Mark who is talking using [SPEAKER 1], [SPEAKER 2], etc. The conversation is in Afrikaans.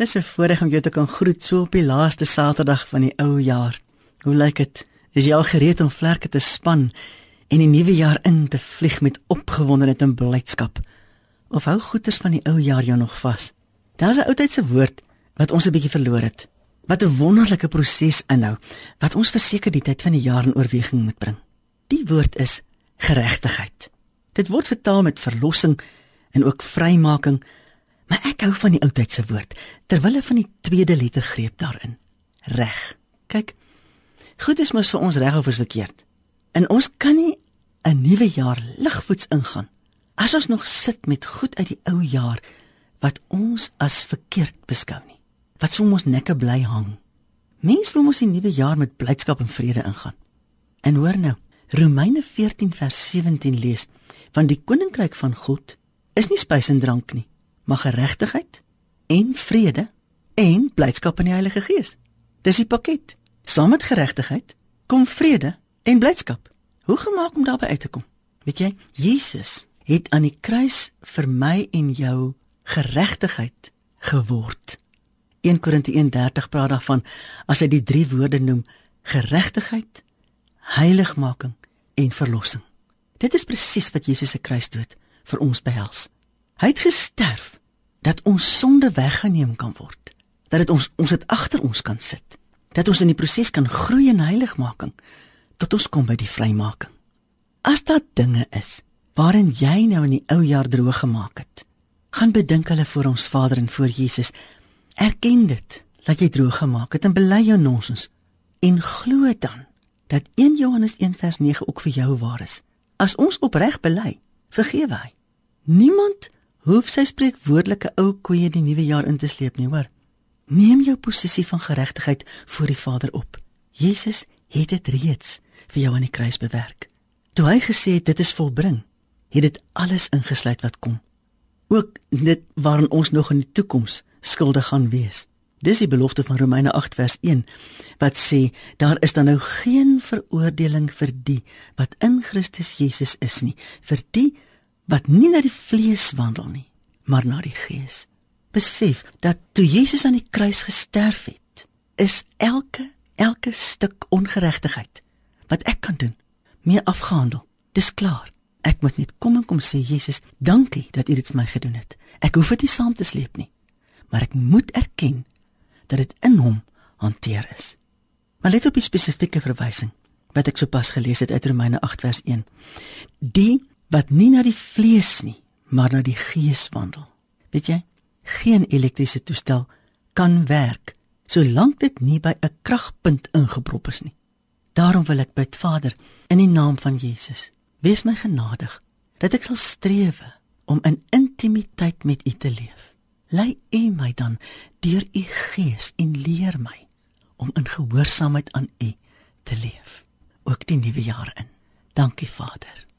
[SPEAKER 1] Dis 'n voorreg om jou te kan groet so op die laaste Saterdag van die ou jaar. Hoe lyk dit? Is jy al gereed om vlerke te span en die nuwe jaar in te vlieg met opgewondenheid en blydskap? Of hou goeters van die ou jaar jou nog vas? Daar's 'n oudheidse woord wat ons 'n bietjie verloor het. Wat 'n wonderlike proses inhou wat ons verseker die tyd van die jaar in oorweging moet bring. Die woord is geregtigheid. Dit word vertaal met verlossing en ook vrymaking Maar ek hou van die oudheidse woord terwyl hulle van die tweede letter greep daarin. Reg. Kyk. Goed is mos vir ons reg of verkeerd. En ons kan nie 'n nuwe jaar ligvoets ingaan as ons nog sit met goed uit die ou jaar wat ons as verkeerd beskou nie. Wat sou ons nekke bly hang. Mens wil mos die nuwe jaar met blydskap en vrede ingaan. En hoor nou, Romeine 14 vers 17 lees: "Want die koninkryk van God is nie spys en drank nie, maar geregtigheid en vrede en blydskap in die Heilige Gees. Dis die pakket. Saam met geregtigheid kom vrede en blydskap. Hoe gemaak om daarby uit te kom? Weet jy, Jesus het aan die kruis vir my en jou geregtigheid geword. 1 Korinte 1:30 praat daarvan as hy die drie woorde noem: geregtigheid, heiligmaking en verlossing. Dit is presies wat Jesus se kruisdood vir ons behels. Hy het gesterf dat ons sonde weggeneem kan word. Dat dit ons ons dit agter ons kan sit. Dat ons in die proses kan groei in heiligmaking tot ons kom by die vrymaking. As daar dinge is waarin jy nou in die ou jaar droog gemaak het, gaan bedink hulle voor ons Vader en voor Jesus. Erken dit dat jy droog gemaak het en bely jou nonsens en glo dan dat 1 Johannes 1 vers 9 ook vir jou waar is. As ons opreg bely, vergewe hy. Niemand hoef sy spreekwoordelike ou koeie die nuwe jaar in te sleep nie, hoor. Neem jou posisie van geregtigheid voor die Vader op. Jesus het dit reeds vir jou aan die kruis bewerk. Toe hy gesê het dit is volbring, het dit alles ingesluit wat kom. Ook dit waaraan ons nog in die toekoms skuldig gaan wees. Dis die belofte van Romeine 8 vers 1 wat sê daar is dan nou geen veroordeling vir die wat in Christus Jesus is nie, vir die wat nie na die vlees wandel nie, maar na die gees. Besef dat toe Jesus aan die kruis gesterf het, is elke elke stuk ongeregtigheid wat ek kan doen, mee afgehandel. Dis klaar. Ek moet net kom en kom sê Jesus, dankie dat U dit vir my gedoen het. Ek hoef dit nie saam te sleep nie, maar ek moet erken dat dit in Hom hanteer is. Maar let op die spesifieke verwysing wat ek sopas gelees het uit Romeine 8 vers 1. Die wat nie na die vlees nie, maar na die gees wandel. Weet jy, geen elektriese toestel kan werk solank dit nie by 'n kragpunt ingeprop is nie. Daarom wil ek bid, Vader, in die naam van Jesus, wees my genadig dat ek sal strewe om in intimiteit met U te leef. Lei U my dan deur U Gees en leer my om in gehoorsaamheid aan U te leef, ook die nuwe jaar in. Dankie, Vader.